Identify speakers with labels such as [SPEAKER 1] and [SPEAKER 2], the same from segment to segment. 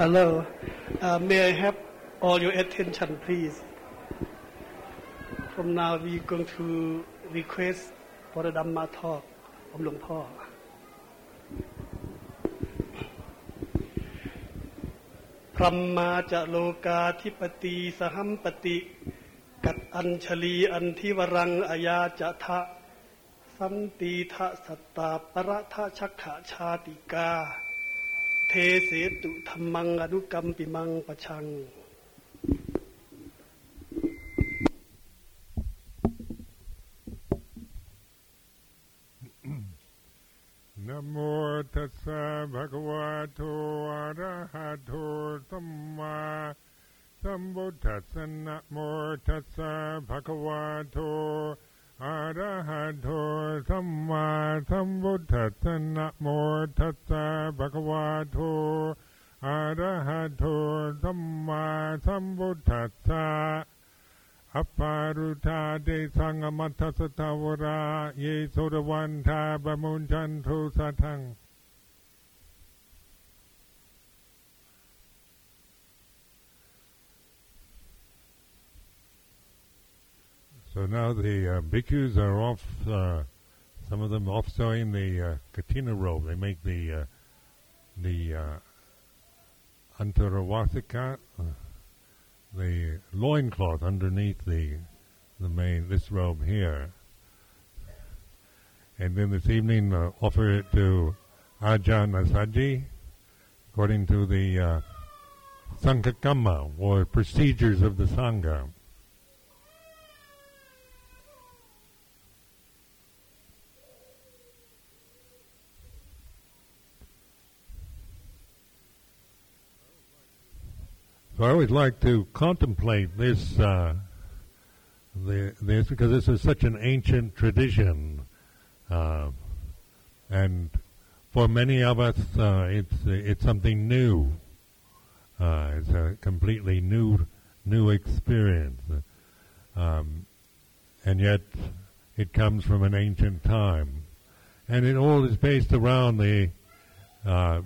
[SPEAKER 1] Hello. Uh, may I have all your attention, please? From now, we're going to request for the Dhamma talk of Luang พ่อพรหมาจะโลกาธิปตีสหัมปติ กัดอัญชลีอันทิวรังอายาจะทะสันติทะสัตตาปรทะชักขะชาติกา เทเสตุธรรมังอนุกรรมปิมังปะชัง
[SPEAKER 2] สตาวราเยโสดวันทาบมุนจันทุสัทัง So now the uh, bhikkhus are off, uh, some of them off sewing the uh, katina robe. They make the uh, the uh, antaravasika, uh, the loincloth underneath the the main this robe here. And then this evening uh, offer it to Ajahn Asaji according to the uh, Sanghakamma or procedures of the Sangha. So I always like to contemplate this, uh, the, this because this is such an ancient tradition, uh, and for many of us, uh, it's it's something new. Uh, it's a completely new new experience, um, and yet it comes from an ancient time, and it all is based around the uh,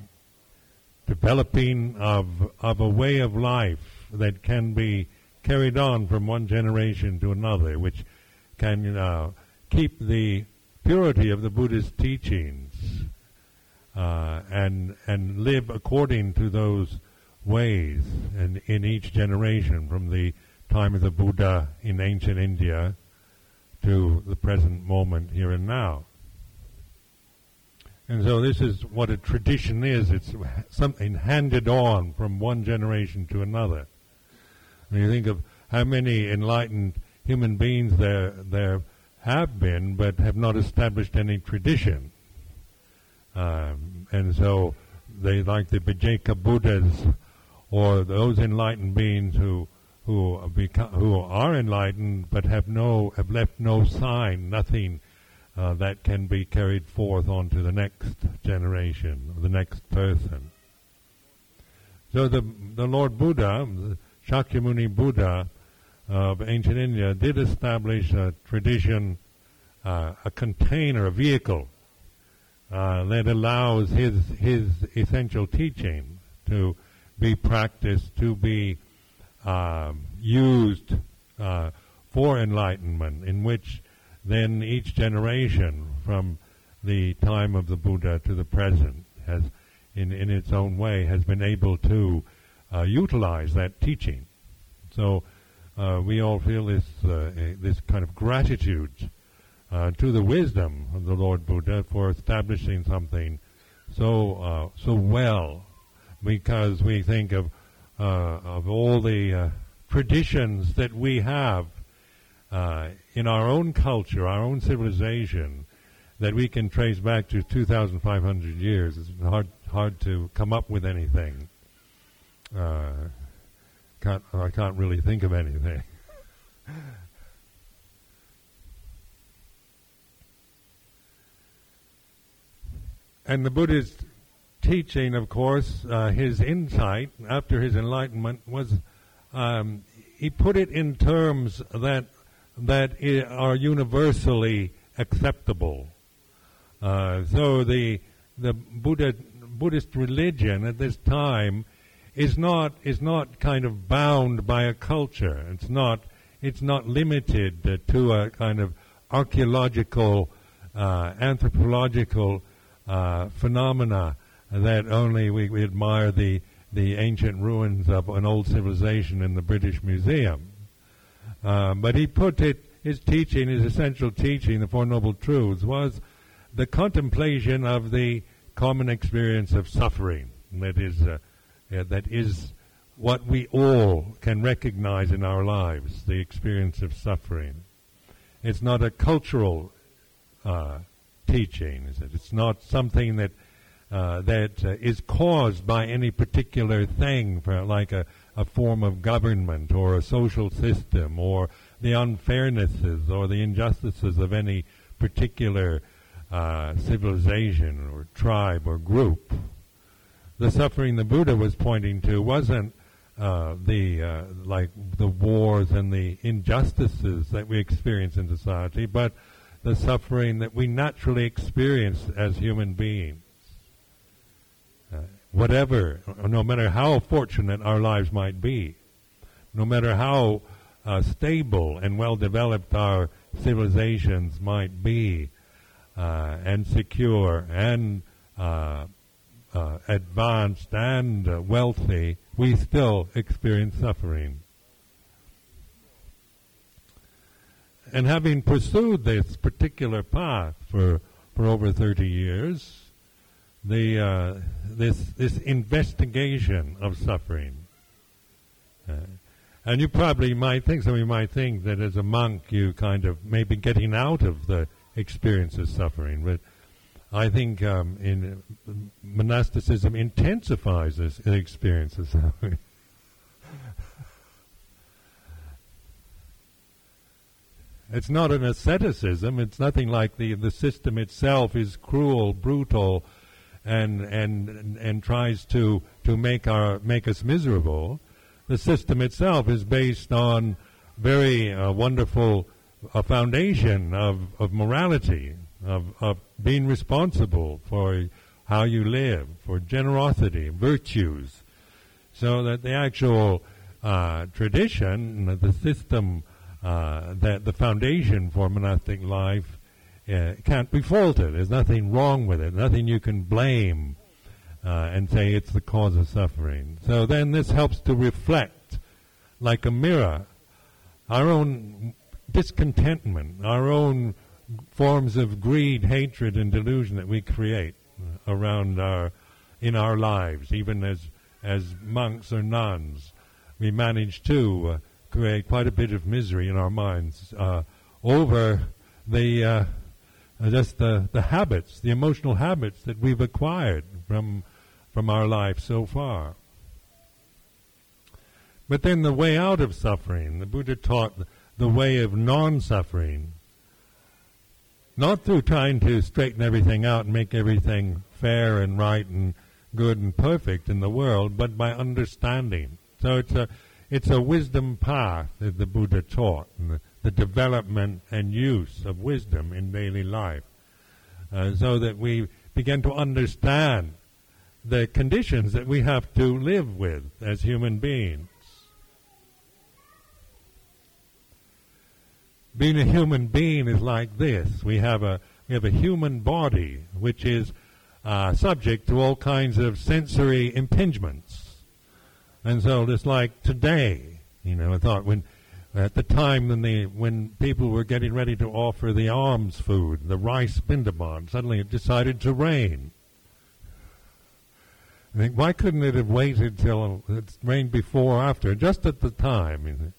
[SPEAKER 2] developing of of a way of life that can be carried on from one generation to another, which can uh, keep the purity of the Buddhist teachings uh, and and live according to those ways and in each generation from the time of the Buddha in ancient India to the present moment here and now. And so this is what a tradition is. It's something handed on from one generation to another. When you think of how many enlightened human beings there there have been, but have not established any tradition. Um, and so they like the Vijayaka Buddhas or those enlightened beings who who become, who are enlightened but have no have left no sign, nothing uh, that can be carried forth onto the next generation, the next person. So the the Lord Buddha, Shakyamuni Buddha of ancient India, did establish a tradition, uh, a container, a vehicle uh, that allows his his essential teaching to be practiced, to be um, used uh, for enlightenment, in which then each generation from the time of the Buddha to the present has, in, in its own way, has been able to uh, utilize that teaching. So uh, we all feel this uh, a, this kind of gratitude uh, to the wisdom of the Lord Buddha for establishing something so uh, so well, because we think of of all the traditions that we have in our own culture, our own civilization, that we can trace back to 2,500 years. It's hard hard to come up with anything. Uh, can't I can't really think of anything. and the Buddhist teaching, of course, uh, his insight after his enlightenment was um, he put it in terms that that are universally acceptable. Uh, so the the Buddha Buddhist religion at this time is not is not kind of bound by a culture. It's not it's not limited uh, to a kind of archaeological, uh, anthropological uh, phenomena that only we, we admire the the ancient ruins of an old civilization in the British Museum. Um, but he put it, his teaching, his essential teaching, the Four Noble Truths, was the contemplation of the common experience of suffering. That is, uh, that is what we all can recognize in our lives, the experience of suffering. It's not a cultural uh, teaching, is it? It's not something that uh, that uh, is caused by any particular thing, for like a, a form of government or a social system or the unfairnesses or the injustices of any particular uh, civilization or tribe or group. The suffering the Buddha was pointing to wasn't uh, the uh, like the wars and the injustices that we experience in society, but the suffering that we naturally experience as human beings. Uh, whatever, no matter how fortunate our lives might be, no matter how uh, stable and well developed our civilizations might be, uh, and secure and uh, uh, advanced and wealthy, we still experience suffering. And having pursued this particular path for, for over 30 years, the, uh, this, this investigation of suffering, uh, and you probably might think, some of you might think that as a monk you kind of maybe getting out of the experience of suffering, but I think um, in monasticism intensifies this experience it's not an asceticism. It's nothing like the the system itself is cruel, brutal, and and and tries to to make our make us miserable. The system itself is based on very uh, wonderful a foundation of, of morality, of, of being responsible for how you live, for generosity, virtues, so that the actual uh, tradition, the system, uh, that the foundation for monastic life uh, can't be faulted. There's nothing wrong with it, nothing you can blame uh, and say it's the cause of suffering. So then this helps to reflect, like a mirror, our own discontentment, our own forms of greed, hatred, and delusion that we create around our in our lives, even as as monks or nuns, we manage to uh, create quite a bit of misery in our minds uh, over the uh, just the, the habits, the emotional habits that we've acquired from from our life so far. But then the way out of suffering, the Buddha taught the way of non-suffering, not through trying to straighten everything out and make everything fair and right and good and perfect in the world, but by understanding. So it's a it's a wisdom path that the Buddha taught, the, the development and use of wisdom in daily life, uh, so that we begin to understand the conditions that we have to live with as human beings. Being a human being is like this. We have a we have a human body which is uh, subject to all kinds of sensory impingements, and so just like today, you know, I thought when at the time when the when people were getting ready to offer the alms food, the rice bindabon, suddenly it decided to rain. I think why couldn't it have waited till it rained before or after, just at the time?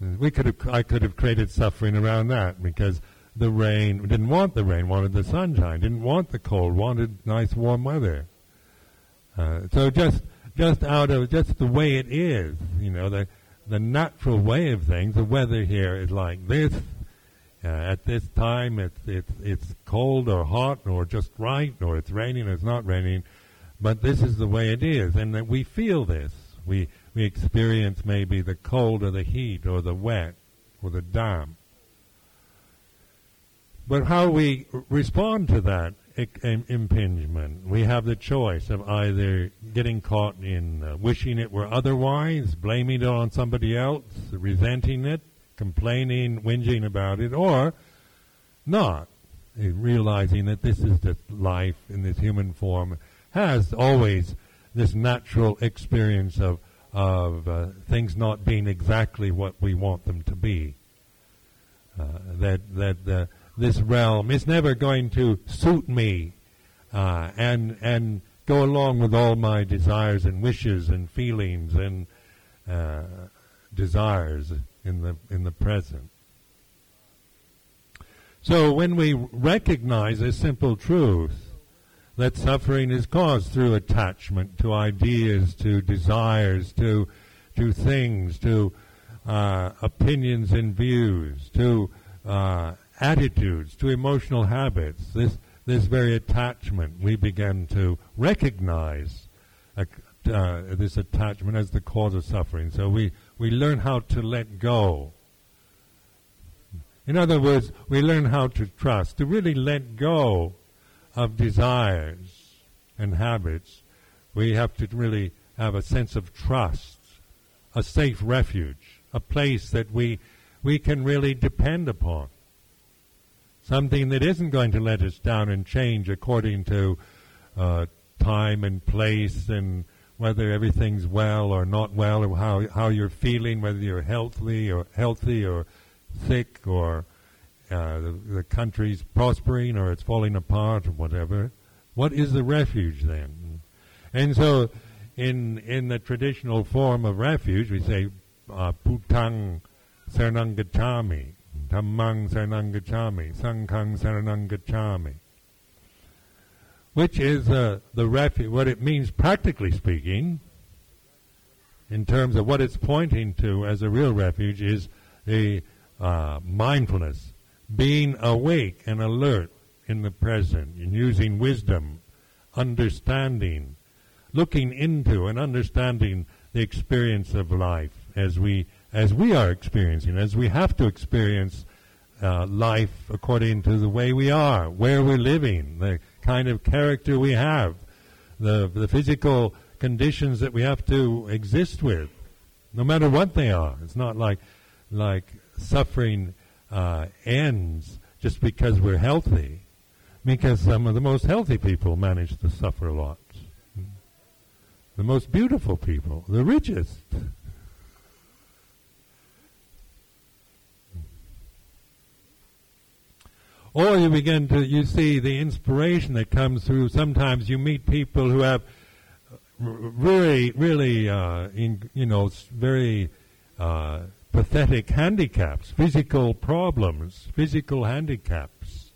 [SPEAKER 2] We could have, I could have created suffering around that because the rain didn't want the rain, wanted the sunshine, didn't want the cold, wanted nice warm weather. Uh, so just just out of just the way it is, you know, the the natural way of things. The weather here is like this. Uh, at this time, it's it's it's cold or hot or just right, or it's raining or it's not raining. But this is the way it is, and that we feel this. We we experience maybe the cold or the heat or the wet or the damp. But how we respond to that impingement. We have the choice of either getting caught in uh, wishing it were otherwise, blaming it on somebody else, resenting it, complaining, whinging about it, or not, uh, realizing that this is just life in this human form, has always this natural experience of of uh, things not being exactly what we want them to be. Uh, that that uh, this realm is never going to suit me uh, and and go along with all my desires and wishes and feelings and uh, desires in the in the present. So when we recognize a simple truth that suffering is caused through attachment to ideas, to desires, to to things, to uh, opinions and views, to uh, attitudes, to emotional habits, this, this very attachment, we begin to recognize uh, uh, this attachment as the cause of suffering. So we, we learn how to let go. In other words, we learn how to trust, to really let go of desires and habits. We have to really have a sense of trust, a safe refuge, a place that we, we can really depend upon something that isn't going to let us down and change according to uh, time and place and whether everything's well or not well or how how you're feeling, whether you're healthy or healthy or sick or uh, the, the country's prospering or it's falling apart or whatever. What is the refuge then? And so, in in the traditional form of refuge, we say uh, Buddhang saranang gacchami, Dhammang saranang gacchami, Sanghang saranang. Which is uh, the refuge, what it means practically speaking, in terms of what it's pointing to as a real refuge, is a uh, mindfulness, being awake and alert in the present, and using wisdom, understanding, looking into and understanding the experience of life as we as we are experiencing, as we have to experience uh, life according to the way we are, where we're living, the kind of character we have, the, the physical conditions that we have to exist with, no matter what they are. It's not like, like suffering uh, ends just because we're healthy, because some of the most healthy people manage to suffer a lot. The most beautiful people, the richest, Or you begin to, you see the inspiration that comes through. Sometimes you meet people who have really, really, uh, in, you know, very uh, pathetic handicaps, physical problems, physical handicaps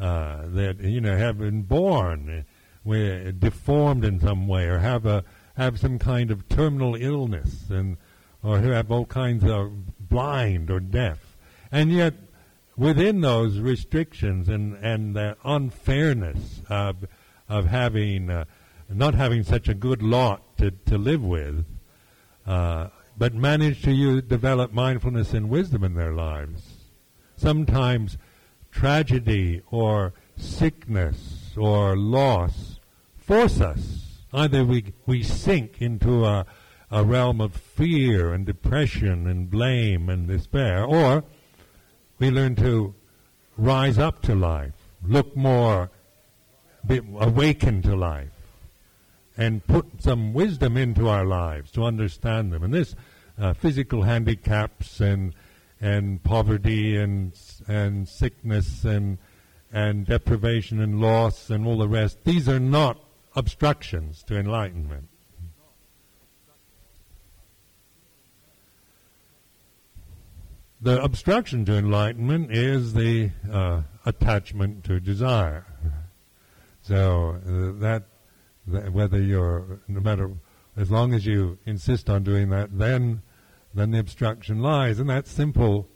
[SPEAKER 2] uh, that you know have been born, where deformed in some way, or have a have some kind of terminal illness, and or who have all kinds of blind or deaf, and yet within those restrictions and, and the unfairness of, of having, uh, not having such a good lot to, to live with, uh, but manage to use, develop mindfulness and wisdom in their lives. Sometimes tragedy or sickness or loss force us. Either we, we sink into a, a realm of fear and depression and blame and despair, or we learn to rise up to life, look more, be awakened to life, and put some wisdom into our lives to understand them. And this uh, physical handicaps and and poverty and and sickness and and deprivation and loss and all the rest. These are not obstructions to enlightenment. The obstruction to enlightenment is the uh, attachment to desire. So uh, that, whether you're no matter as long as you insist on doing that, then then the obstruction lies in that simple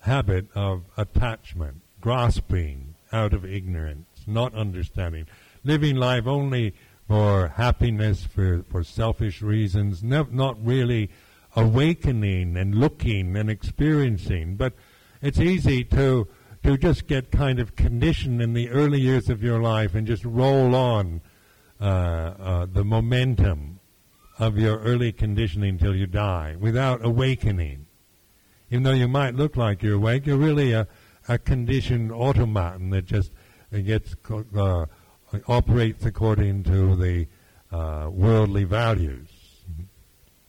[SPEAKER 2] habit of attachment, grasping out of ignorance, not understanding, living life only for happiness, for for selfish reasons, ne- not really awakening and looking and experiencing. But it's easy to to just get kind of conditioned in the early years of your life and just roll on uh, uh, the momentum of your early conditioning till you die without awakening. Even though you might look like you're awake, you're really a, a conditioned automaton that just uh, gets uh, operates according to the worldly values.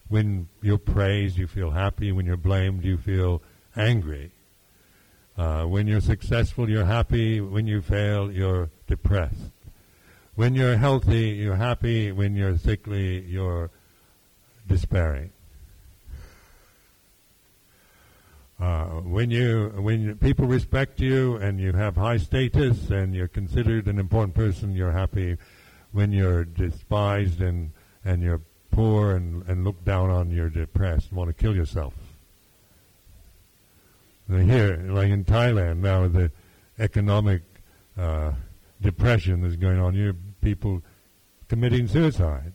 [SPEAKER 2] When you're praised, you feel happy. When you're blamed, you feel angry. Uh, when you're successful, you're happy. When you fail, you're depressed. When you're healthy, you're happy. When you're sickly, you're despairing. Uh, when you when people respect you and you have high status and you're considered an important person, you're happy. When you're despised and and you're poor and, and looked down on, you're depressed want to kill yourself. Here, like in Thailand now, the economic uh, depression that's going on here, people committing suicide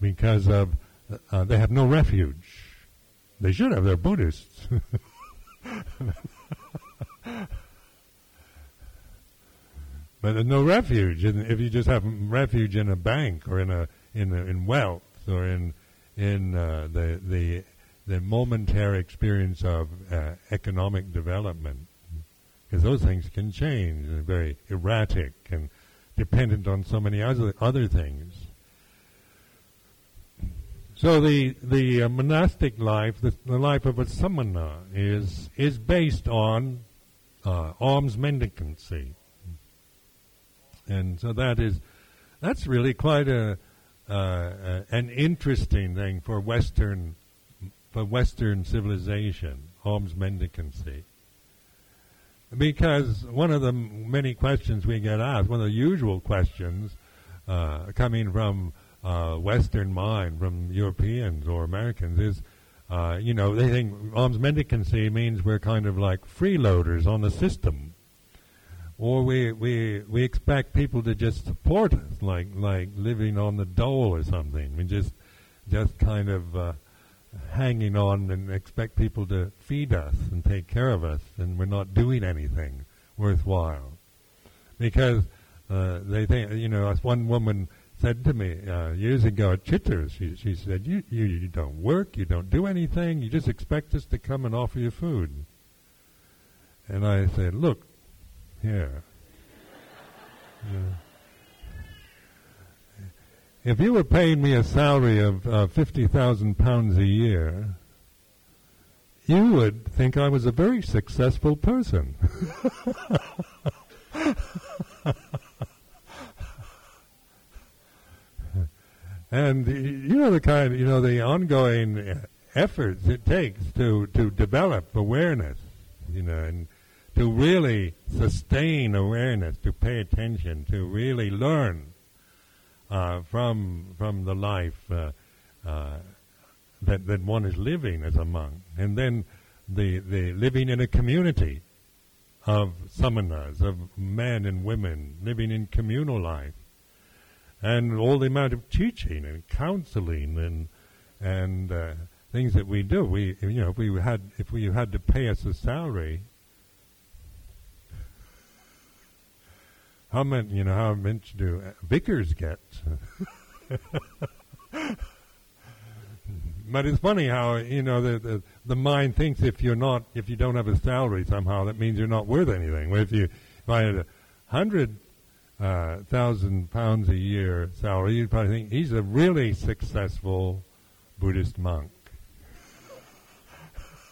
[SPEAKER 2] because of uh, they have no refuge. They should have. They're Buddhists. but there's no refuge. And if you just have refuge in a bank or in a in a, in wealth or in in uh, the the the momentary experience of uh, economic development, because those things can change. They're very erratic and dependent on so many other other things. So the the uh, monastic life, the, the, life of a samana, is is based on uh, alms mendicancy, and so that is that's really quite a uh, an interesting thing for Western for Western civilization, alms mendicancy. Because one of the many questions we get asked, one of the usual questions uh, coming from uh, Western mind from Europeans or Americans is, uh, you know, they think alms mendicancy means we're kind of like freeloaders on the system, or we we we expect people to just support us, like like living on the dole or something. We just just kind of uh, hanging on and expect people to feed us and take care of us, and we're not doing anything worthwhile because uh, they think, you know, as one woman said to me uh, years ago at Chithurst, she, she said, you, you, you don't work, you don't do anything, you just expect us to come and offer you food. And I said, look, here. if you were paying me a salary of uh, 50,000 pounds a year, you would think I was a very successful person. And you know the kind, you know the ongoing efforts it takes to to develop awareness, you know, and to really sustain awareness, to pay attention, to really learn uh, from from the life uh, uh, that that one is living as a monk, and then the the living in a community of samanas, of men and women living in communal life and all the amount of teaching and counseling and and uh, things that we do. We you know if we had if we had to pay us a salary, how much you know how much do vicars get? but it's funny how you know the, the the mind thinks if you're not if you don't have a salary somehow that means you're not worth anything. If you if I had a hundred uh, thousand pounds a year salary, you'd probably think he's a really successful Buddhist monk.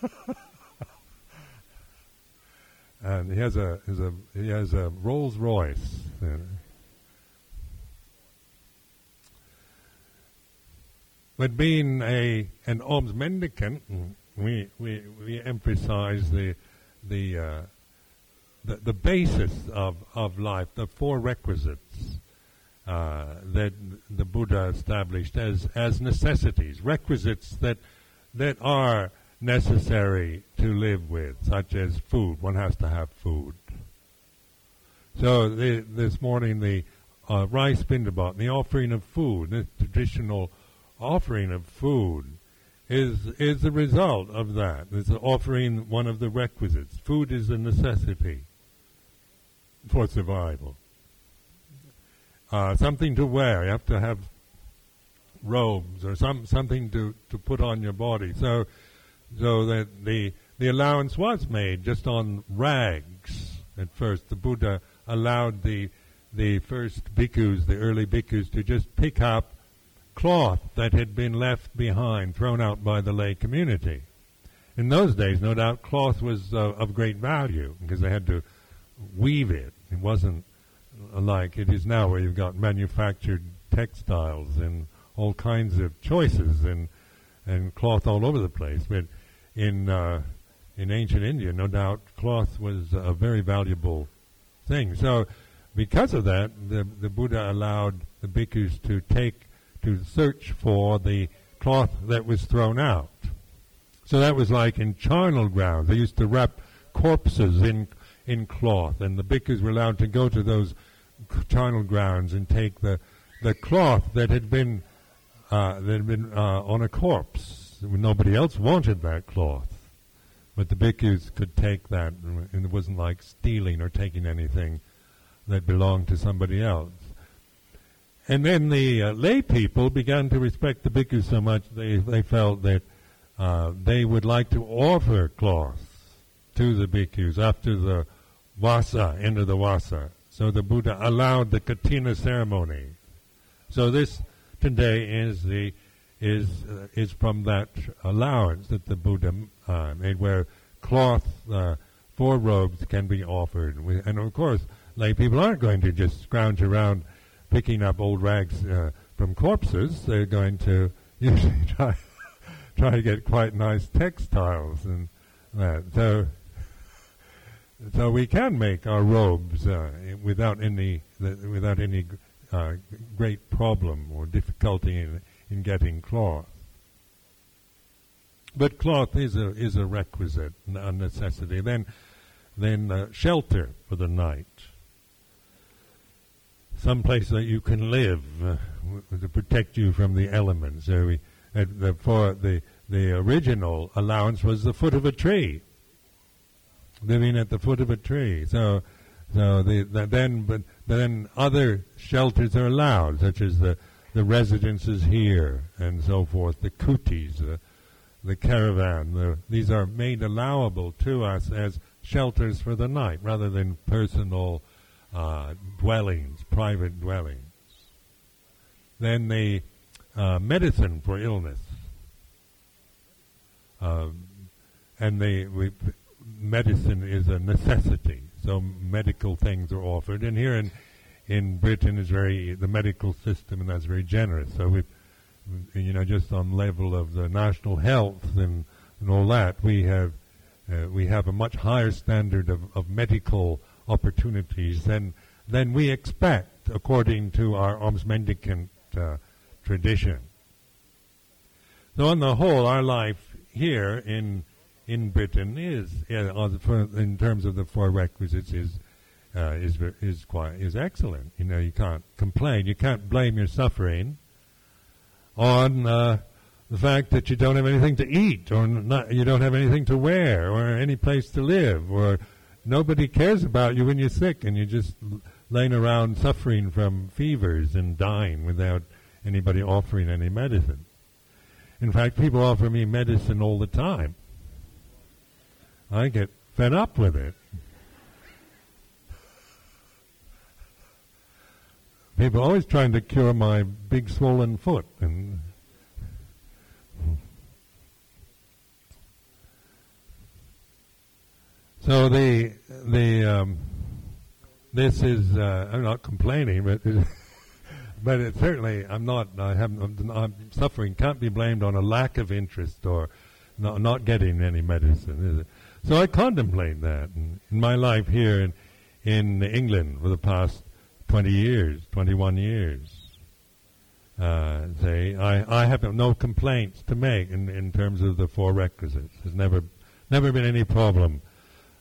[SPEAKER 2] and he has a, has a he has a Rolls Royce. You know. But being a an alms mendicant, we we we emphasize the the uh, the, the basis of, of life, the four requisites uh, that the Buddha established as, as necessities, requisites that, that are necessary to live with, such as food. One has to have food. So the, this morning, the uh, rice bindabot, the offering of food, the traditional offering of food, is is the result of that. It's offering one of the requisites. Food is a necessity for survival. Uh, something to wear. You have to have robes or some something to, to put on your body. So so that the the allowance was made just on rags at first. The Buddha allowed the the first bhikkhus, the early bhikkhus, to just pick up cloth that had been left behind, thrown out by the lay community. In those days, no doubt, cloth was uh, of great value because they had to weave it. It wasn't like it is now, where you've got manufactured textiles and all kinds of choices and and cloth all over the place. But in uh, in ancient India, no doubt, cloth was a very valuable thing. So, because of that, the the Buddha allowed the bhikkhus to take to search for the cloth that was thrown out. So that was like in charnel grounds. They used to wrap corpses in in cloth, and the bhikkhus were allowed to go to those charnel grounds and take the the cloth that had been uh, that had been uh, on a corpse. Nobody else wanted that cloth, but the bhikkhus could take that, and it wasn't like stealing or taking anything that belonged to somebody else. And then the uh, lay people began to respect the bhikkhus so much they, they felt that uh, they would like to offer cloths to the bhikkhus after the vasa, end of the vasa. So the Buddha allowed the katina ceremony. So this today is the is uh, is from that allowance that the Buddha uh, made, where cloth uh, for robes can be offered, and of course, lay people aren't going to just scrounge around picking up old rags uh, from corpses, they're going to usually try try to get quite nice textiles and that. So so we can make our robes uh, without any without any uh, great problem or difficulty in in getting cloth. But cloth is a is a requisite, a necessity. Then then uh, shelter for the night some place that you can live uh, to protect you from the elements. So we, uh, the, for the the original allowance was the foot of a tree, living at the foot of a tree. So, so the, the, then but then other shelters are allowed, such as the the residences here and so forth, the kutis, the, the caravan. The, these are made allowable to us as shelters for the night, rather than personal uh, dwellings, private dwellings. Then the uh, medicine for illness. Um, and the we, medicine is a necessity, so medical things are offered. And here in, in Britain is very, the medical system, and that's very generous. So we, you know, just on level of the national health and, and all that, we have, uh, we have a much higher standard of, of medical opportunities than than we expect according to our alms mendicant uh, tradition. So on the whole, our life here in in Britain is, in terms of the four requisites, is uh, is is quite is excellent. You know, you can't complain. You can't blame your suffering on uh, the fact that you don't have anything to eat, or not, you don't have anything to wear, or any place to live, or nobody cares about you when you're sick and you're just laying around suffering from fevers and dying without anybody offering any medicine. In fact, people offer me medicine all the time. I get fed up with it. People are always trying to cure my big swollen foot and So the the um, this is uh, I'm not complaining, but but it certainly I'm not I haven't I'm, I'm, suffering can't be blamed on a lack of interest or not, not getting any medicine. So I contemplate that in, in my life here in in England for the past 20 years, 21 years. Uh, say I I have no complaints to make in in terms of the four requisites. There's never never been any problem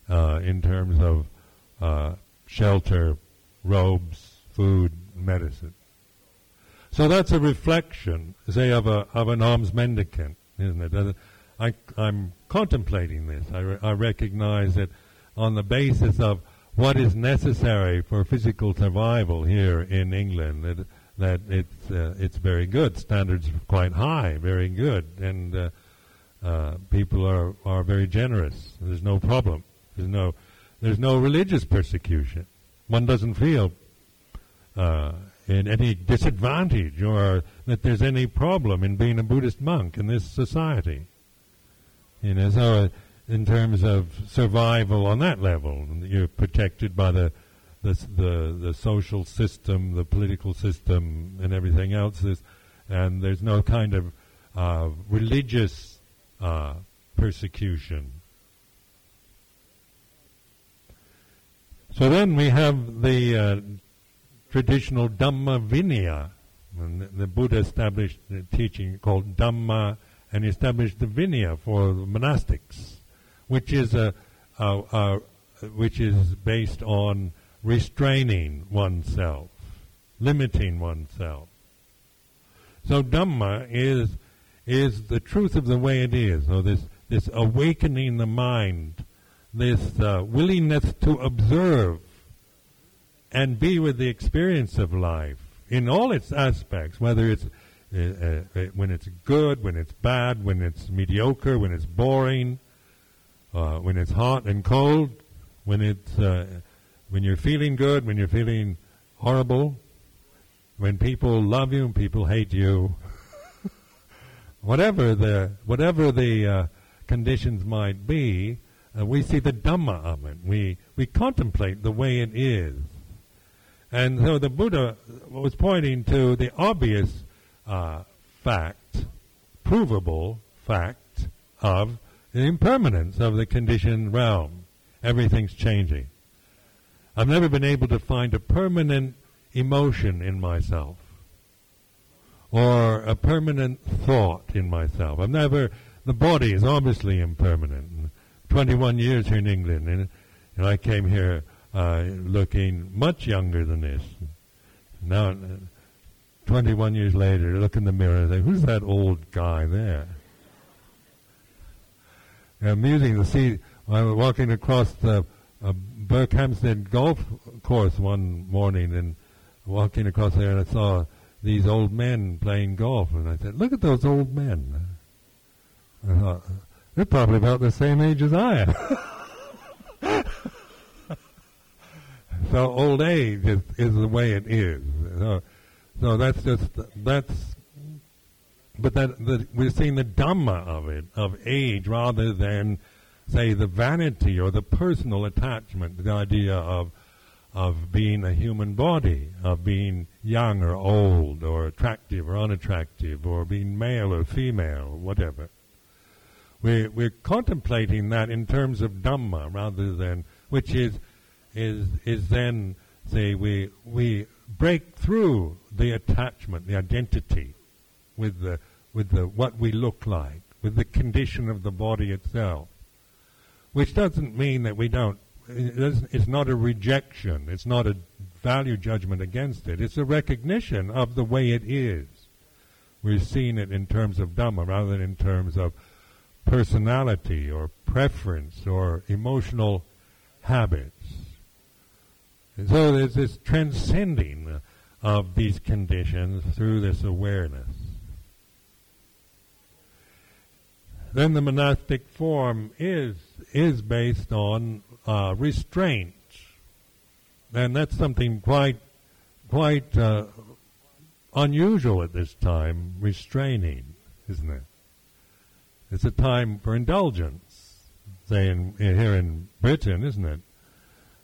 [SPEAKER 2] uh, in terms of uh, shelter, robes, food, medicine. So that's a reflection, say, of a of an alms mendicant isn't it? I, I'm contemplating this. I, re- I recognize that on the basis of what is necessary for physical survival here in England, that, that it's uh, it's very good. Standards quite high, very good, and uh, uh, people are are very generous. There's no problem. There's no there's no religious persecution. One doesn't feel uh, in any disadvantage or that there's any problem in being a Buddhist monk in this society. You know, so in terms of survival on that level, you're protected by the the the, the social system, the political system, and everything else. There's, and there's no kind of uh, religious uh, persecution. So then we have the uh, traditional Dhamma Vinaya. And the Buddha established a teaching called Dhamma and established the Vinaya for the monastics, which is a, a, a which is based on restraining oneself, limiting oneself. So Dhamma is is the truth of the way it is, or this this awakening the mind, this uh, willingness to observe and be with the experience of life in all its aspects, whether it's uh, uh, when it's good, when it's bad, when it's mediocre, when it's boring, uh, when it's hot and cold, when it's uh, when you're feeling good, when you're feeling horrible, when people love you and people hate you, whatever the whatever the uh, conditions might be, we see the Dhamma of it. We we contemplate the way it is. And so the Buddha was pointing to the obvious uh, fact, provable fact of the impermanence of the conditioned realm. Everything's changing. I've never been able to find a permanent emotion in myself or a permanent thought in myself. I've never, the body is obviously impermanent. 21 years here in England, and, and I came here uh, looking much younger than this. Now, uh, 21 years later, look in the mirror and say, who's that old guy there? Amusing to see, I was walking across the uh, Berkhamsted golf course one morning and walking across there and I saw these old men playing golf and I said, look at those old men. I thought, they're probably about the same age as I am. So old age is, is the way it is. So, so that's just that's. But that we're seeing the dhamma of it of age rather than say the vanity or the personal attachment, the idea of of being a human body, of being young or old, or attractive or unattractive, or being male or female, or whatever. We're, we're contemplating that in terms of Dhamma rather than, which is is is then say we we break through the attachment, the identity with the with the what we look like, with the condition of the body itself. Which doesn't mean that we don't it's not a rejection, it's not a value judgment against it. It's a recognition of the way it is. We're seeing it in terms of Dhamma rather than in terms of personality or preference or emotional habits. And so there's this transcending of these conditions through this awareness. Then the monastic form is is based on uh, restraint, and that's something quite quite uh, unusual at this time. Restraining, isn't it? It's a time for indulgence, say in, here in Britain, isn't it?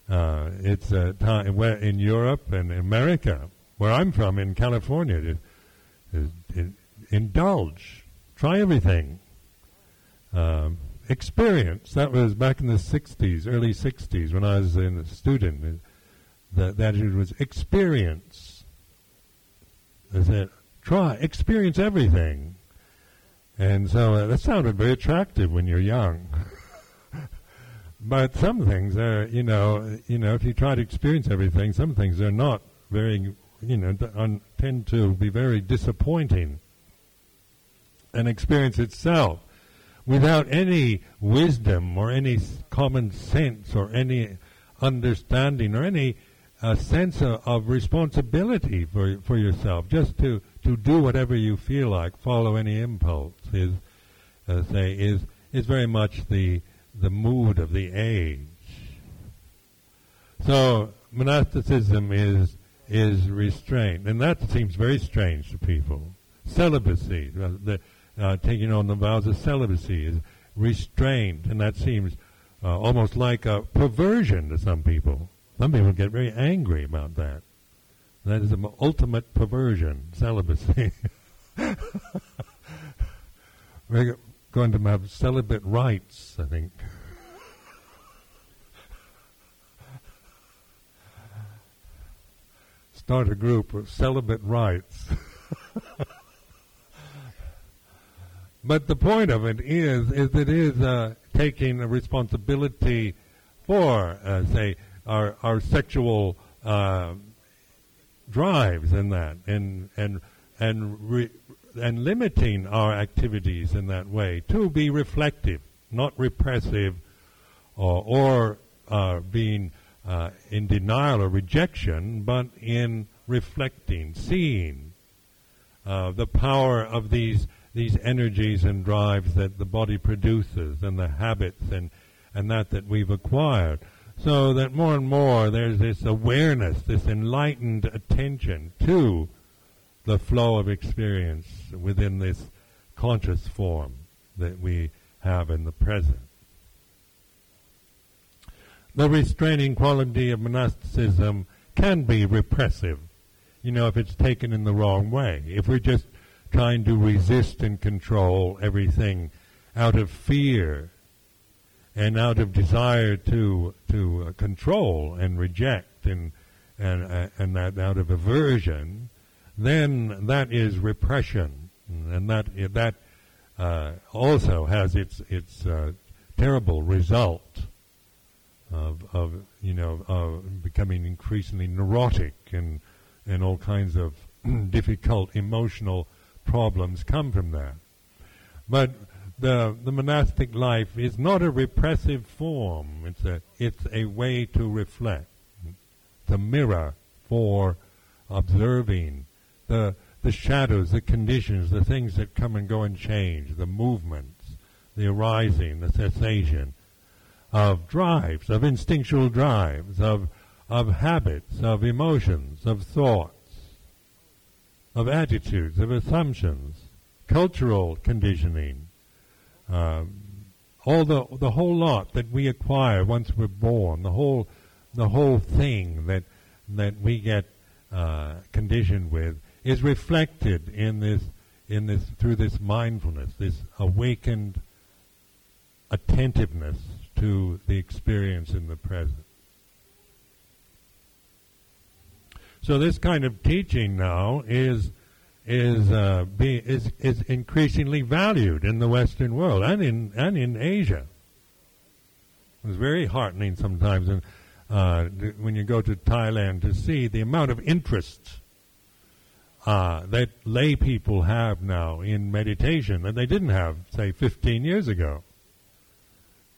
[SPEAKER 2] Uh, it's a time where in Europe and America, where I'm from, in California, to, to indulge, try everything, um, experience. That was back in the '60s, early '60s, when I was a student. That that it was experience. I said, try, experience everything, and so uh, that sounded very attractive when you're young. But some things are, you know, you know, if you try to experience everything, some things are not very, you know, un- tend to be very disappointing. and experience itself without any wisdom or any common sense or any understanding or any uh, sense of, of, responsibility for for yourself, just to, to do whatever you feel like, follow any impulse is uh, say is is very much the the mood of the age. So monasticism is is restraint, and that seems very strange to people. Celibacy, the, uh, taking on the vows of celibacy, is restraint, and that seems uh, almost like a perversion to some people. Some people get very angry about that. That is the ultimate perversion, celibacy. We're going to have celibate rights, I think. start a group of celibate rights. but the point of it is, is it is uh, taking a responsibility for, uh, say, our our sexual uh, drives in that, and and and re- and limiting our activities in that way to be reflective, not repressive, or, or uh, being uh, in denial or rejection, but in reflecting, seeing uh, the power of these these energies and drives that the body produces, and the habits and and that that we've acquired. So that more and more there's this awareness, this enlightened attention to the flow of experience within this conscious form that we have in the present the restraining quality of monasticism can be repressive, you know, if it's taken in the wrong way. If we're just trying to resist and control everything out of fear and out of desire to to uh, control and reject and and uh, and that out of aversion, then that is repression, and that that uh, also has its its uh, terrible result of, of you know of becoming increasingly neurotic and and all kinds of difficult emotional problems come from that. But the the monastic life is not a repressive form. It's a it's a way to reflect. the mirror for observing the the shadows, the conditions, the things that come and go and change, the movements, the arising, the cessation, of drives, of instinctual drives, of, of habits, of emotions, of thoughts, of attitudes, of assumptions, cultural conditioning, um, all the the whole lot that we acquire once we're born, the whole the whole thing that that we get uh, conditioned with is reflected in this in this through this mindfulness, this awakened attentiveness to the experience in the present. So this kind of teaching now is is uh, be, is is increasingly valued in the Western world and in and in Asia. It's very heartening sometimes, and uh, when you go to Thailand to see the amount of interest uh, that lay people have now in meditation that they didn't have, say, 15 years ago.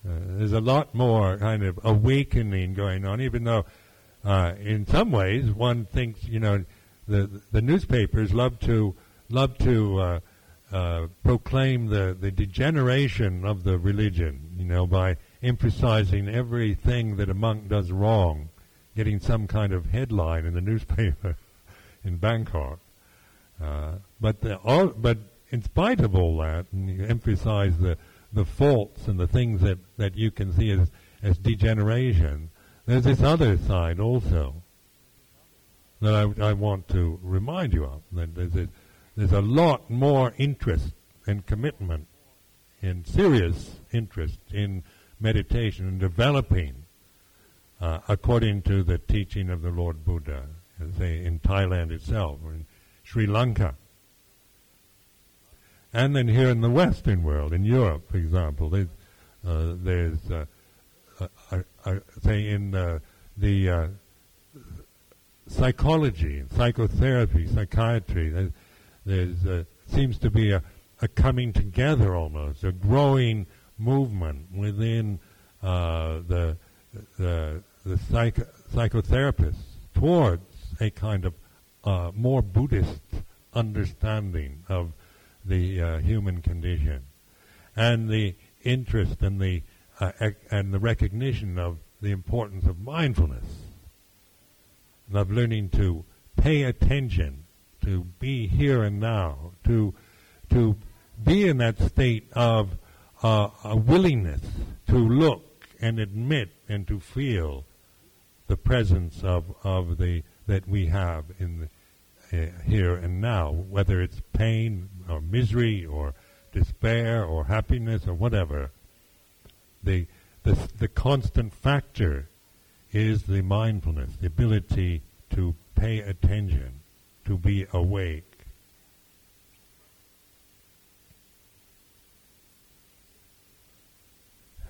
[SPEAKER 2] Uh, there's a lot more kind of awakening going on, even though uh, in some ways one thinks, you know, the the newspapers love to love to uh, uh, proclaim the, the degeneration of the religion, you know, by emphasizing everything that a monk does wrong, getting some kind of headline in the newspaper in Bangkok. Uh, but the, all, but in spite of all that, and you emphasize the the faults and the things that, that you can see as, as degeneration, there's this other side also that I, I want to remind you of. That there's a, there's a lot more interest and commitment and serious interest in meditation and developing uh, according to the teaching of the Lord Buddha, say in Thailand itself or in Sri Lanka and then here in the Western world, in Europe, for example, there's, uh, there's uh, uh, uh say in the uh, psychology, psychotherapy, psychiatry, There there's uh, seems to be a, a coming together almost, a growing movement within uh, the the, the psych- psychotherapists towards a kind of uh, more Buddhist understanding of the uh, human condition, and the interest and the uh, and the recognition of the importance of mindfulness, and of learning to pay attention, to be here and now, to to be in that state of uh, a willingness to look and admit and to feel the presence of, of the that we have in the, uh, here and now, whether it's pain or misery or despair or happiness or whatever. The, the, the constant factor is the mindfulness, the ability to pay attention, to be awake.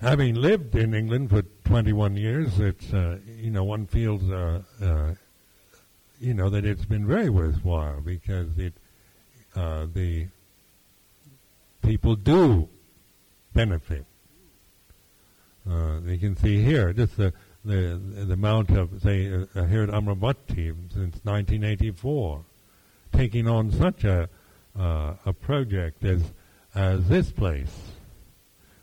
[SPEAKER 2] Having lived in England for 21 years, it's uh, you know one feels uh, uh, you know that it's been very worthwhile because it uh, the people do benefit. Uh, you can see here just the the the amount of say uh, here at Amaravati since 1984, taking on such a a project as as this place.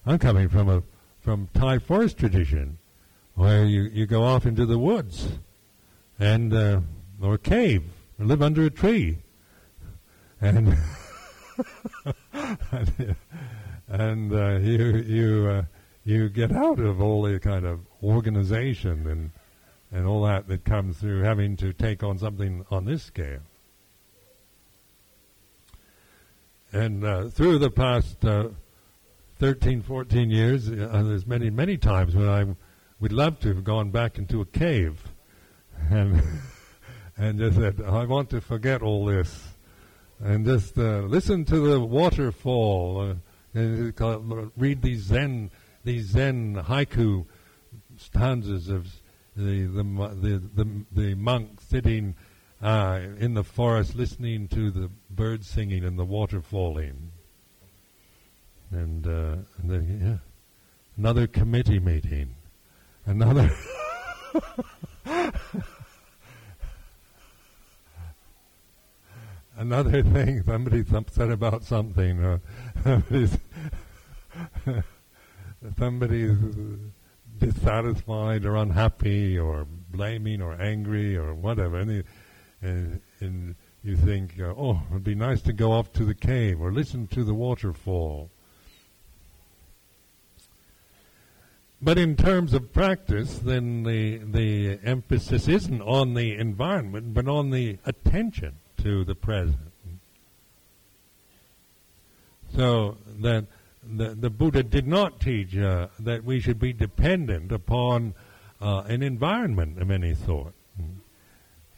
[SPEAKER 2] I'm coming from a from Thai forest tradition, where you, you go off into the woods and uh, or a cave, or live under a tree, and and uh, you you uh, you get out of all the kind of organization and and all that that comes through having to take on something on this scale. And uh, through the past uh, 13, 14 years, uh, there's many, many times when I would love to have gone back into a cave and and just said, I want to forget all this and just uh, listen to the waterfall uh, and read these Zen, these Zen haiku stanzas of the the the the, the monk sitting uh, in the forest listening to the birds singing and the water falling. And, uh, and then yeah, another committee meeting, another. another thing, somebody's upset about something, or somebody's dissatisfied or unhappy or blaming or angry or whatever, and, and, and you think, uh, oh, it'd be nice to go off to the cave or listen to the waterfall But in terms of practice, then the the emphasis isn't on the environment, but on the attention to the present. So that the, the Buddha did not teach uh, that we should be dependent upon uh, an environment of any sort.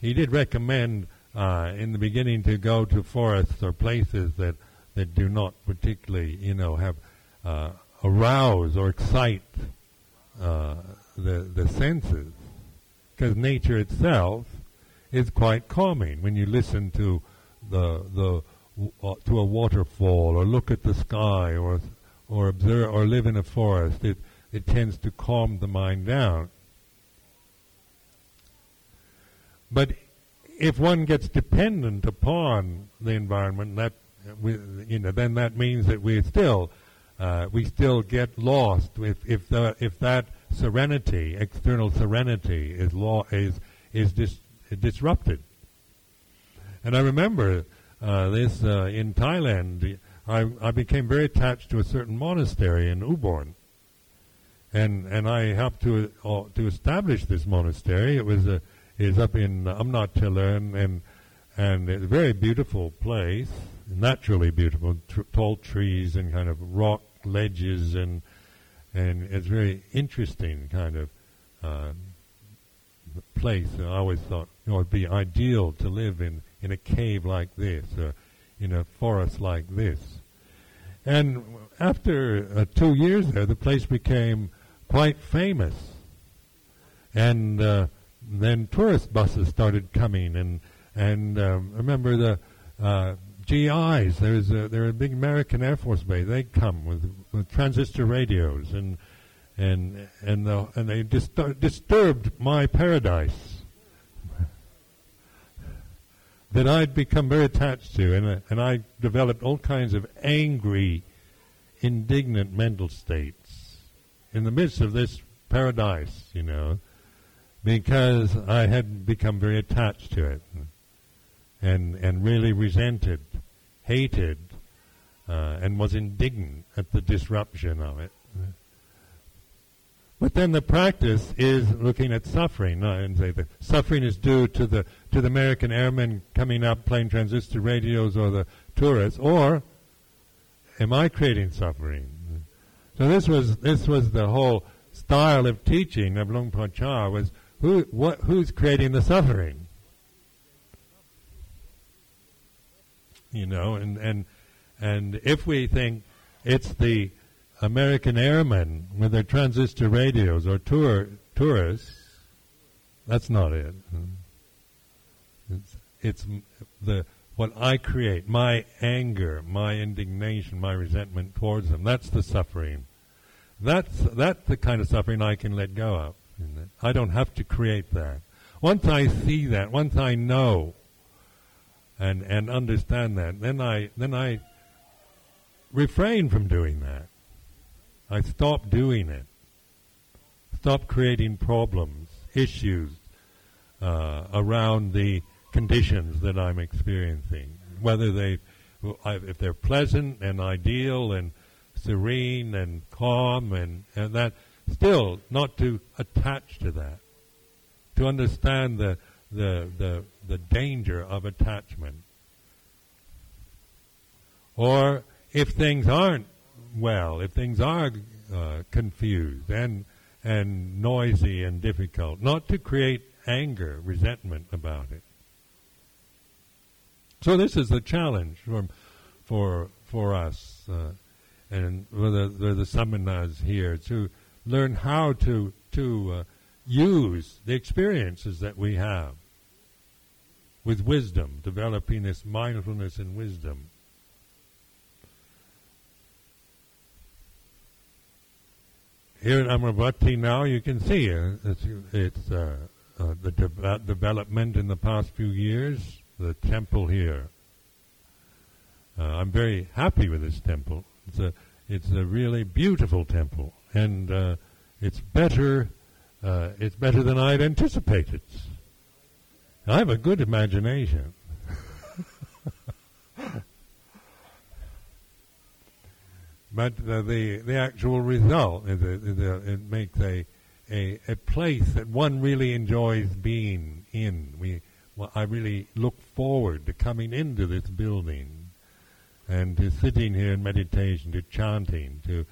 [SPEAKER 2] He did recommend uh, in the beginning to go to forests or places that, that do not particularly, you know, have uh, arouse or excite uh, the the senses, because nature itself is quite calming when you listen to the the uh, to a waterfall or look at the sky or or observe or live in a forest. It it tends to calm the mind down. But if one gets dependent upon the environment, that you know, then that means that we still uh, we still get lost if if the if that serenity, external serenity, is law is is dis, disrupted. And I remember uh, this uh, in Thailand. I, I became very attached to a certain monastery in Ubon, and and I helped to uh, to establish this monastery. It was a is up in Amnat Charoen, and and it's a very beautiful place, naturally beautiful, tr- tall trees and kind of rock ledges and and it's very interesting kind of uh, place. And I always thought you know it'd be ideal to live in in a cave like this, in a forest like this. And after uh, two years there, the place became quite famous, and uh, then tourist buses started coming, and and um, remember the uh, GIs. There's a, there are a big American Air Force base. They come with, with transistor radios and and and the, and they distur- disturbed my paradise that I'd become very attached to, and uh, and I developed all kinds of angry, indignant mental states in the midst of this paradise, you know, because I had become very attached to it, and and really resented, hated, uh, and was indignant at the disruption of it. But then the practice is looking at suffering, and say the suffering is due to the to the American airmen coming up playing transistor radios or the tourists, or am I creating suffering? So this was this was the whole style of teaching of Luang Por Chah was who what who's creating the suffering? You know, and and and if we think it's the American airmen with their transistor radios or tour tourists. That's not it. It's, it's the what I create, my anger, my indignation, my resentment towards them. That's the suffering. That's that's the kind of suffering I can let go of. I don't have to create that. Once I see that, once I know and and understand that, then I then I refrain from doing that. I stop doing it. Stop creating problems, issues uh, around the conditions that I'm experiencing, whether they, if they're pleasant and ideal and serene and calm and, and that, still not to attach to that, to understand the, the, the, the danger of attachment. Or if things aren't well, if things are uh, confused and and noisy and difficult, not to create anger, resentment about it. So this is the challenge for for for us uh, and for the, the, the samanas here to learn how to to uh, use the experiences that we have with wisdom, developing this mindfulness and wisdom. Here at Amaravati now, you can see uh, it's, it's uh, uh, the de- development in the past few years, the temple here. Uh, I'm very happy with this temple. It's a, it's a really beautiful temple, and uh, it's better, uh, it's better than I'd anticipated. I have a good imagination. but uh, the the actual result is it, makes a, a a place that one really enjoys being in. We well, I really look forward to coming into this building and to sitting here in meditation, to chanting, to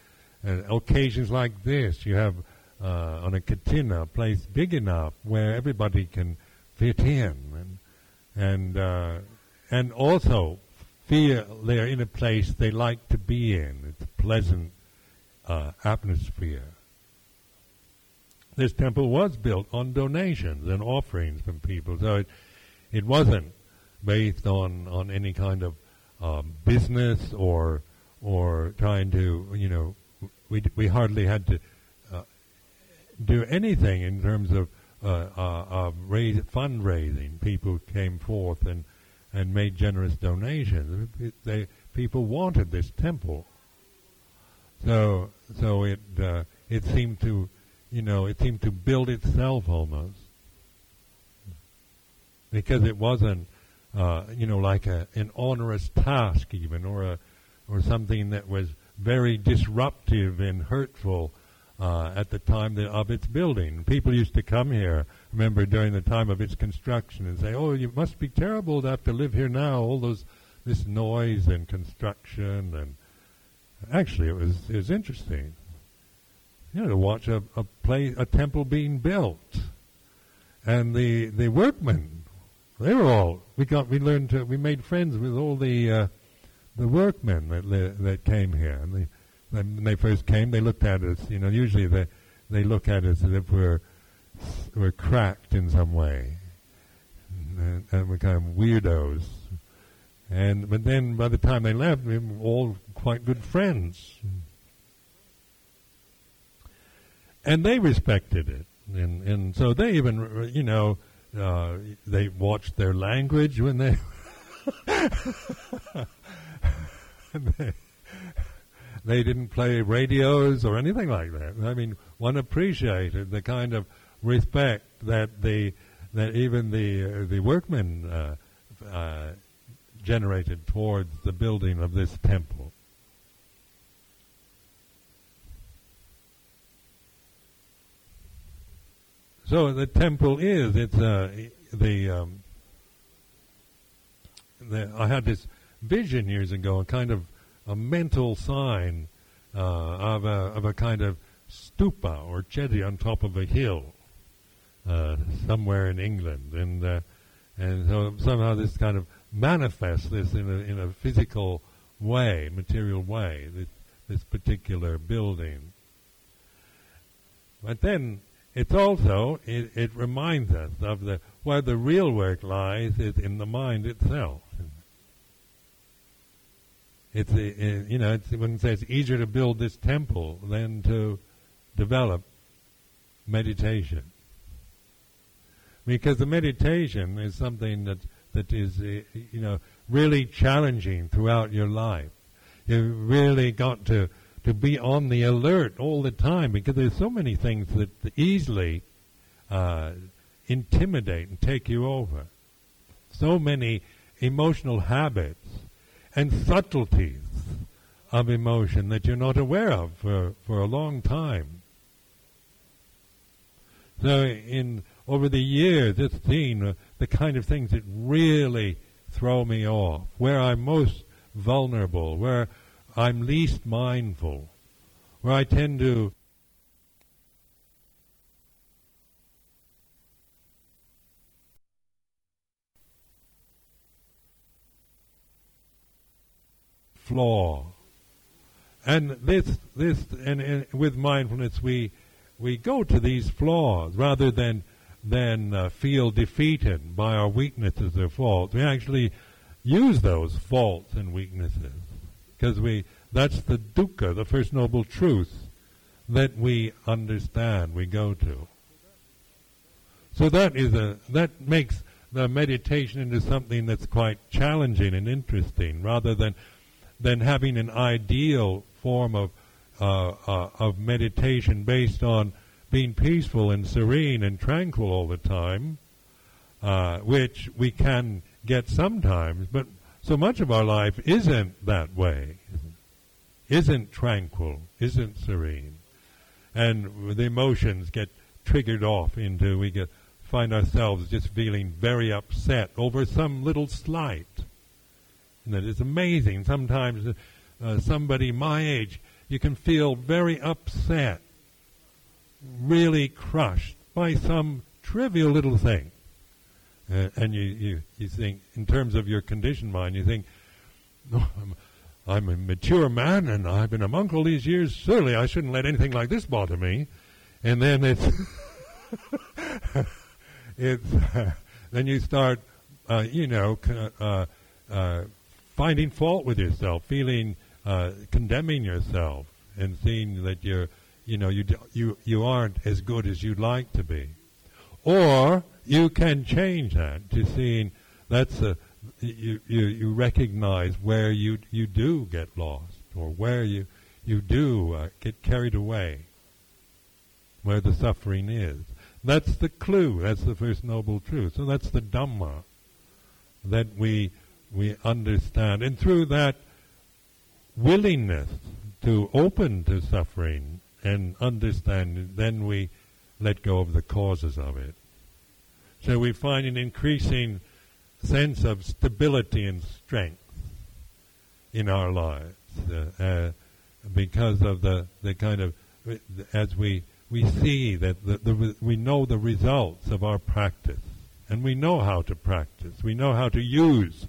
[SPEAKER 2] uh, occasions like this. You have uh, on a katina a place big enough where everybody can fit in, and and uh, and also feel they're in a place they like to be in. It's a pleasant uh, atmosphere. This temple was built on donations and offerings from people, so it it wasn't based on on any kind of um, business or or trying to you know we we hardly had to uh, do anything in terms of uh, uh, of raise, fundraising. People came forth and and made generous donations. They, people wanted this temple. So, so it uh, it seemed to, you know, it seemed to build itself almost, because it wasn't, uh, you know, like a an onerous task even, or a or something that was very disruptive and hurtful uh, at the time the, of its building. People used to come here, remember, during the time of its construction and say, oh, it must be terrible to have to live here now, all those, this noise and construction. And actually, it was, it was interesting, you know, to watch a, a, play, a temple being built. And the, the workmen, they were all, we got, we learned to, we made friends with all the, uh, the workmen that, that came here. And the, when they first came, they looked at us. You know, usually they they look at us as if we're we're cracked in some way, and, and we're kind of weirdos. And but then by the time they left, we were all quite good friends. And they respected it, and and so they even you know uh, they watched their language when they, they they didn't play radios or anything like that. I mean, one appreciated the kind of respect that the that even the uh, the workmen uh, uh, generated towards the building of this temple. So the temple is it's uh, the, um, the I had this vision years ago, a kind of a mental sign uh, of a of a kind of stupa or chedi on top of a hill uh, somewhere in England, and uh, and so somehow this kind of manifests this in a in a physical way, material way, this this particular building. But then it's also it, it reminds us of the where the real work lies is in the mind itself. It's a, it, you know it's, it says easier to build this temple than to develop meditation because the meditation is something that that is uh, you know really challenging throughout your life. You've really got to to be on the alert all the time because there's so many things that easily uh, intimidate and take you over. So many emotional habits and subtleties of emotion that you're not aware of for, for a long time. So in over the years, it's seen uh, the kind of things that really throw me off, where I'm most vulnerable, where I'm least mindful, where I tend to flaw. And this, this, and, and with mindfulness, we we go to these flaws rather than than uh, feel defeated by our weaknesses or faults. We actually use those faults and weaknesses because we that's the dukkha, the first noble truth that we understand, we go to. So that is a that makes the meditation into something that's quite challenging and interesting, rather than than having an ideal form of uh, uh, of meditation based on being peaceful and serene and tranquil all the time, uh, which we can get sometimes, but so much of our life isn't that way, isn't tranquil, isn't serene, and the emotions get triggered off into we get find ourselves just feeling very upset over some little slight. And that is amazing. Sometimes uh, somebody my age, you can feel very upset really crushed by some trivial little thing. Uh, and you, you, you think, in terms of your conditioned mind, you think, no, I'm, I'm a mature man and I've been a monk all these years. Surely I shouldn't let anything like this bother me. And then it's, it's, uh, then you start, uh, you know, uh, uh, finding fault with yourself, feeling, uh, condemning yourself, and seeing that you're you know, you, you, you aren't as good as you'd like to be. Or you can change that to seeing that's a, you, you, you recognize where you, you do get lost or where you, you do uh, get carried away, where the suffering is. That's the clue. That's the first noble truth. So that's the Dhamma that we, we understand. And through that willingness to open to suffering and understand, then we let go of the causes of it. So we find an increasing sense of stability and strength in our lives uh, uh, because of the, the kind of, as we, we see that the, the, we know the results of our practice and we know how to practice. We know how to use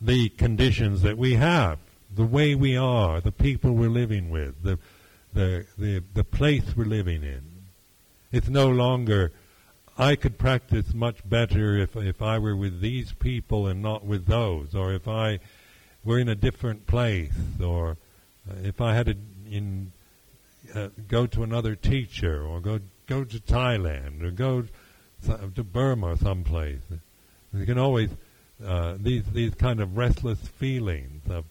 [SPEAKER 2] the conditions that we have, the way we are, the people we're living with, the, the, the, the place we're living in. It's no longer I could practice much better if if I were with these people and not with those, or if I were in a different place, or uh, if I had to in uh, go to another teacher, or go go to Thailand, or go to Burma someplace. You can always uh, these these kind of restless feelings of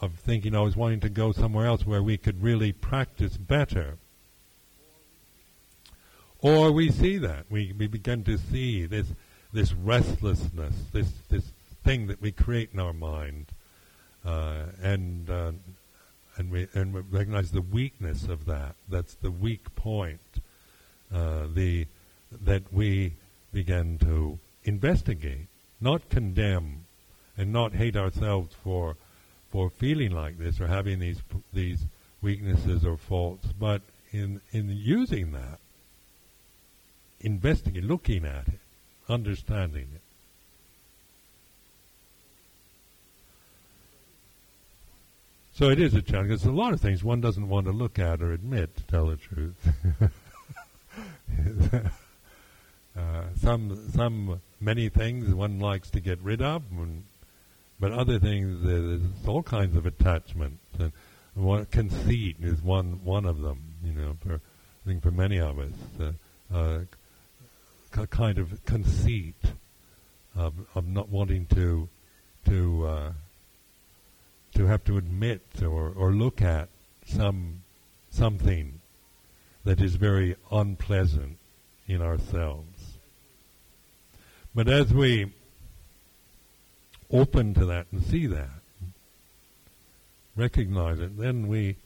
[SPEAKER 2] of thinking I was wanting to go somewhere else where we could really practice better. Or we see that we, we begin to see this this restlessness, this this thing that we create in our mind, uh, and uh, and we and we recognize the weakness of that. That's the weak point. Uh, the that we begin to investigate, not condemn, and not hate ourselves for for feeling like this or having these these weaknesses or faults, but in in using that, investigating, looking at it, understanding it. So it is a challenge. There's a lot of things one doesn't want to look at or admit, to tell the truth. uh, some, some, many things one likes to get rid of, but other things, there's all kinds of attachments. And one, conceit is one one of them. You know, for I think for many of us, uh, a kind of conceit of of not wanting to to uh, to have to admit or or look at some something that is very unpleasant in ourselves. But as we open to that and see that, recognize it, then we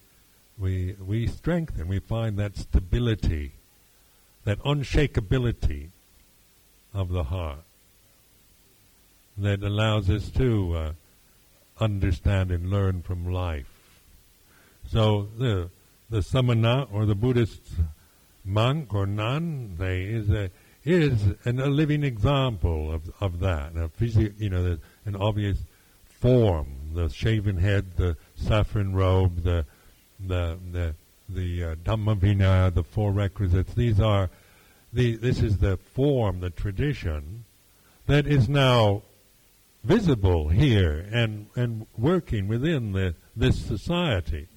[SPEAKER 2] we we strengthen, we find that stability, that unshakability of the heart that allows us to uh, understand and learn from life. So the the samana or the Buddhist monk or nun, they is a is an, a living example of of that. Now, physio- you know, an obvious form: the shaven head, the saffron robe, the the the the uh, Dhamma the four requisites. These are the this is the form, the tradition that is now visible here and and working within the this society.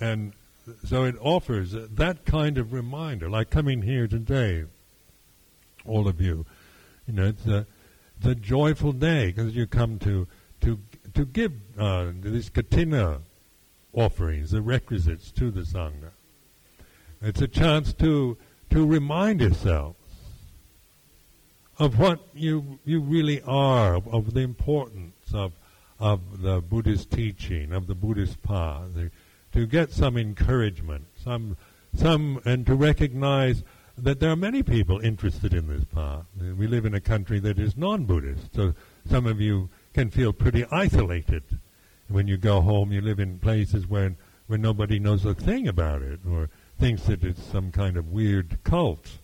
[SPEAKER 2] And so it offers that kind of reminder, like coming here today, all of you. You know, it's a, it's a joyful day because you come to to to give uh, these katina offerings, the requisites to the sangha. It's a chance to to remind yourselves of what you you really are, of, of the importance of of the Buddhist teaching, of the Buddhist path, to get some encouragement, some some, and to recognize that there are many people interested in this path. We live in a country that is non-Buddhist, so some of you can feel pretty isolated when you go home. You live in places where where nobody knows a thing about it, or thinks that it's some kind of weird cult.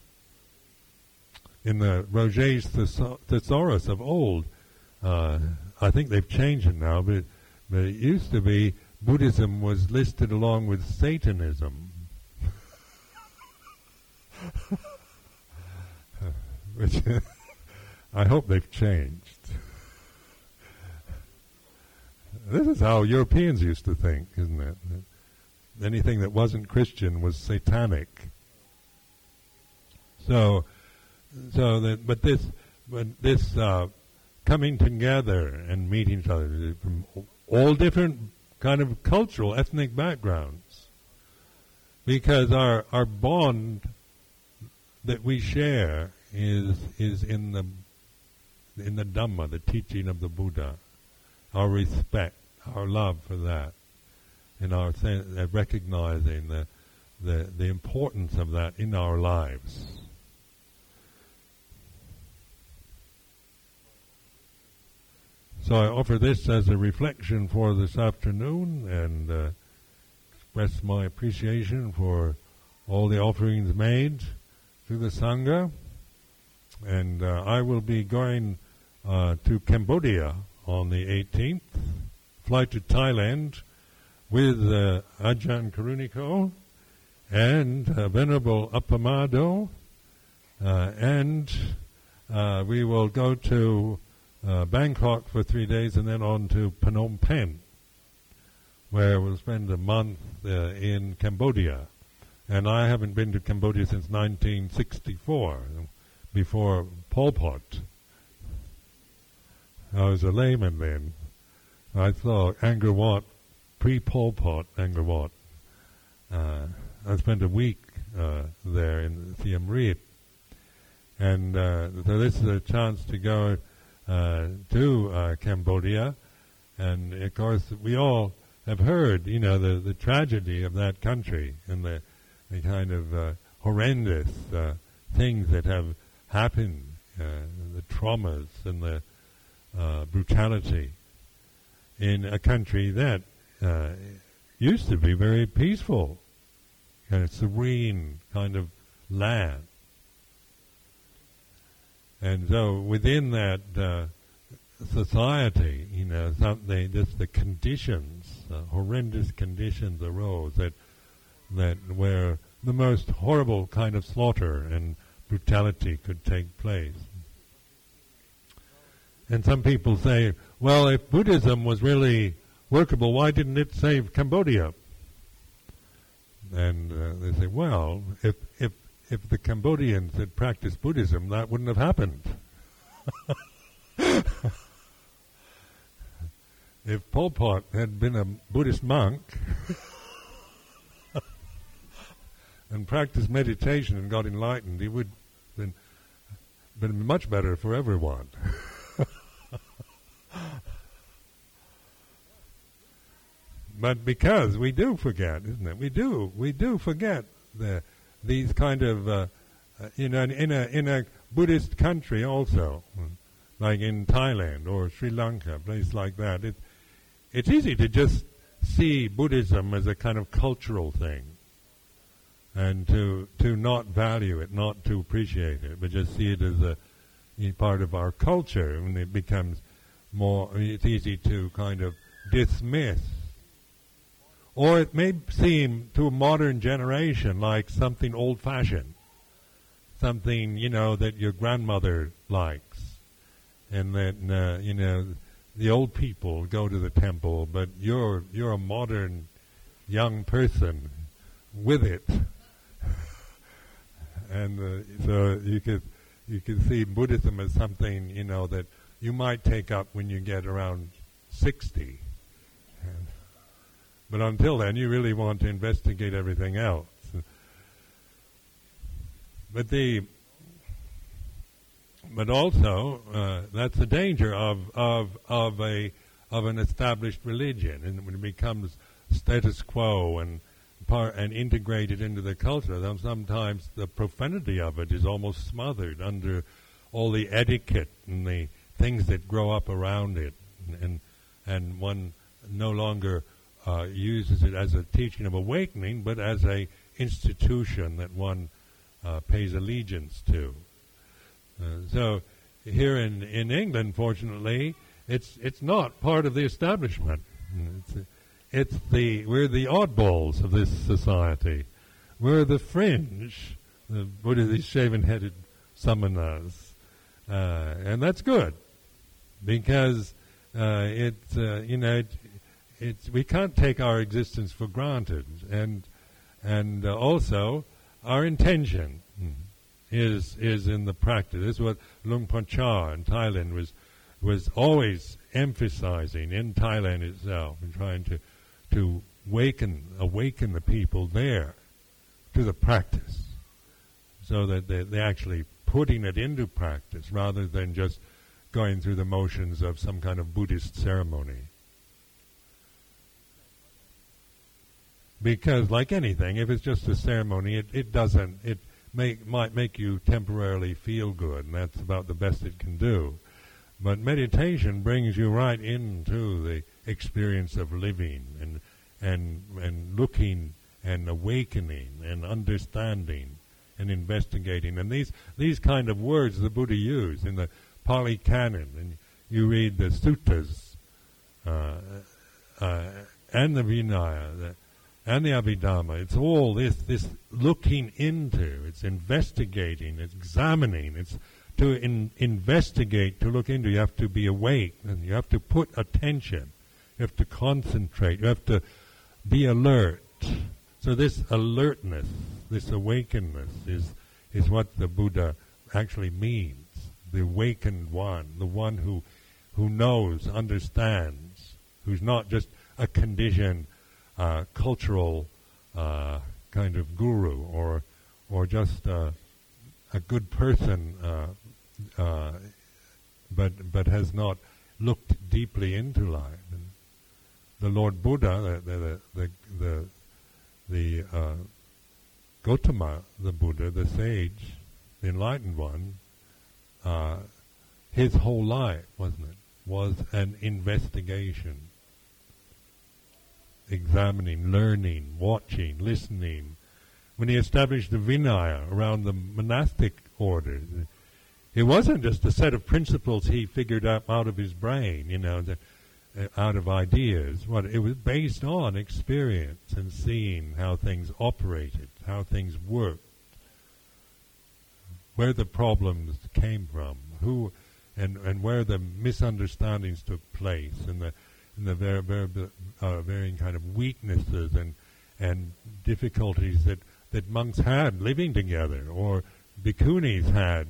[SPEAKER 2] In the Roget's Thesaurus of old, uh, I think they've changed it now, but, but it used to be Buddhism was listed along with Satanism. Which I hope they've changed. This is how Europeans used to think, isn't it? Anything that wasn't Christian was satanic. So, so that, but this, but this uh, coming together and meeting each other from all different kind of cultural, ethnic backgrounds, because our our bond that we share is is in the in the Dhamma, the teaching of the Buddha, our respect, our love for that, and our uh, recognizing the, the the importance of that in our lives. So I offer this as a reflection for this afternoon and uh, express my appreciation for all the offerings made to the Sangha. And uh, I will be going uh, to Cambodia on the 18th, fly to Thailand with uh, Ajahn Karuniko and uh, Venerable Appamado, uh, and uh, we will go to uh, Bangkok for three days and then on to Phnom Penh, where we'll spend a month uh, in Cambodia. And I haven't been to Cambodia since 1964, before Pol Pot. I was a layman then. I saw Angkor Wat, pre-Pol Pot Angkor Wat. Uh, I spent a week uh, there in Siem Reap. And uh, so this is a chance to go uh, to uh, Cambodia. And of course, we all have heard, you know, the, the tragedy of that country and the, the kind of uh, horrendous things that have happened, the traumas and the uh, brutality in a country that uh, used to be very peaceful, kind of serene kind of land. And so within that uh, society, you know, something, just the conditions, uh, horrendous conditions arose that, that where the most horrible kind of slaughter and brutality could take place. And some people say, well, if Buddhism was really workable, why didn't it save Cambodia? And uh, they say, well, if, if, if the Cambodians had practiced Buddhism, that wouldn't have happened. if Pol Pot had been a Buddhist monk and practiced meditation and got enlightened, he would have been, been much better for everyone. but because we do forget, isn't it? We do, we do forget the these kind of, uh, uh, you know, in a in a Buddhist country also, like in Thailand or Sri Lanka, a place like that. It, it's easy to just see Buddhism as a kind of cultural thing, and to to not value it, not to appreciate it, but just see it as a part of our culture, and it becomes more, it's easy to kind of dismiss. Or it may seem to a modern generation like something old fashioned, something, you know, that your grandmother likes, and that, uh, you know, the old people go to the temple, but you're, you're a modern young person with it. and uh, so you could, you can see Buddhism as something, you know, that you might take up when you get around 60. But until then, you really want to investigate everything else. But the but also uh, that's the danger of of of a of an established religion, and when it becomes status quo and part and integrated into the culture, then sometimes the profanity of it is almost smothered under all the etiquette and the things that grow up around it, and and one no longer uh, uses it as a teaching of awakening, but as a institution that one uh, pays allegiance to. Uh, so here in, in England, fortunately, it's it's not part of the establishment. It's, it's the we're the oddballs of this society. We're the fringe. The Buddha, these shaven-headed samanas, uh, and that's good because uh, it, uh, you know, it, we can't take our existence for granted, and and uh, also our intention is is in the practice. This is what Luang Por Chah in Thailand was was always emphasizing in Thailand itself and trying to to awaken awaken the people there to the practice, so that they they're actually putting it into practice rather than just going through the motions of some kind of Buddhist ceremony. Because, like anything, if it's just a ceremony, it, it doesn't, it may, might make you temporarily feel good, and that's about the best it can do. But meditation brings you right into the experience of living and, and, and looking and awakening and understanding and investigating. And these, these kind of words the Buddha used in the Pali Canon, and you read the suttas uh, uh, and the Vinaya, the, and the Abhidhamma. It's all this, this looking into, it's investigating, it's examining, it's to in, investigate, to look into. You have to be awake, and you have to put attention, you have to concentrate, you have to be alert. So this alertness, this awakeness is, is what the Buddha actually means. The awakened one, the one who, who knows, understands, who's not just a conditioned uh, cultural uh, kind of guru or or just uh, a good person, uh, uh, but but has not looked deeply into life. And the Lord Buddha, the the the the, the uh, Gotama, the Buddha, the sage, the enlightened one, his whole life, wasn't it, was an investigation examining, learning, watching, listening. When he established the Vinaya around the monastic order, it wasn't just a set of principles he figured out out of his brain, you know, the, uh, out of ideas. What it was based on experience and seeing how things operated, how things worked, where the problems came from, who, and and where the misunderstandings took place, and the and the very, very uh, varying kind of weaknesses and and difficulties that, that monks had living together, or bhikkhunis had,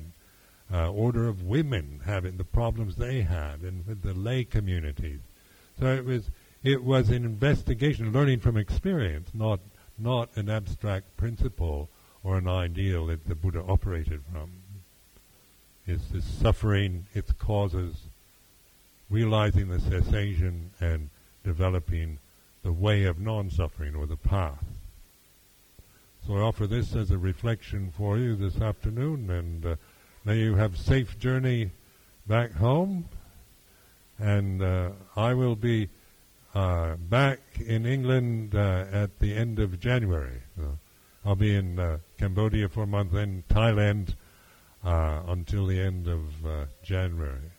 [SPEAKER 2] uh, order of women having the problems they had, and with the lay communities. So it was it was an investigation, learning from experience, not not an abstract principle or an ideal that the Buddha operated from. It's this suffering, its causes, realizing the cessation and developing the way of non-suffering or the path. So I offer this as a reflection for you this afternoon, and uh, may you have safe journey back home. And uh, I will be uh, back in England uh, at the end of January. So I'll be in uh, Cambodia for a month, then Thailand uh, until the end of January.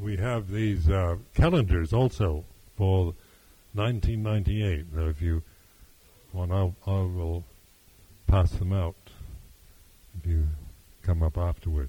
[SPEAKER 2] We have these uh, calendars also for 1998. Now, if you want, I'll, I will pass them out if you come up afterward.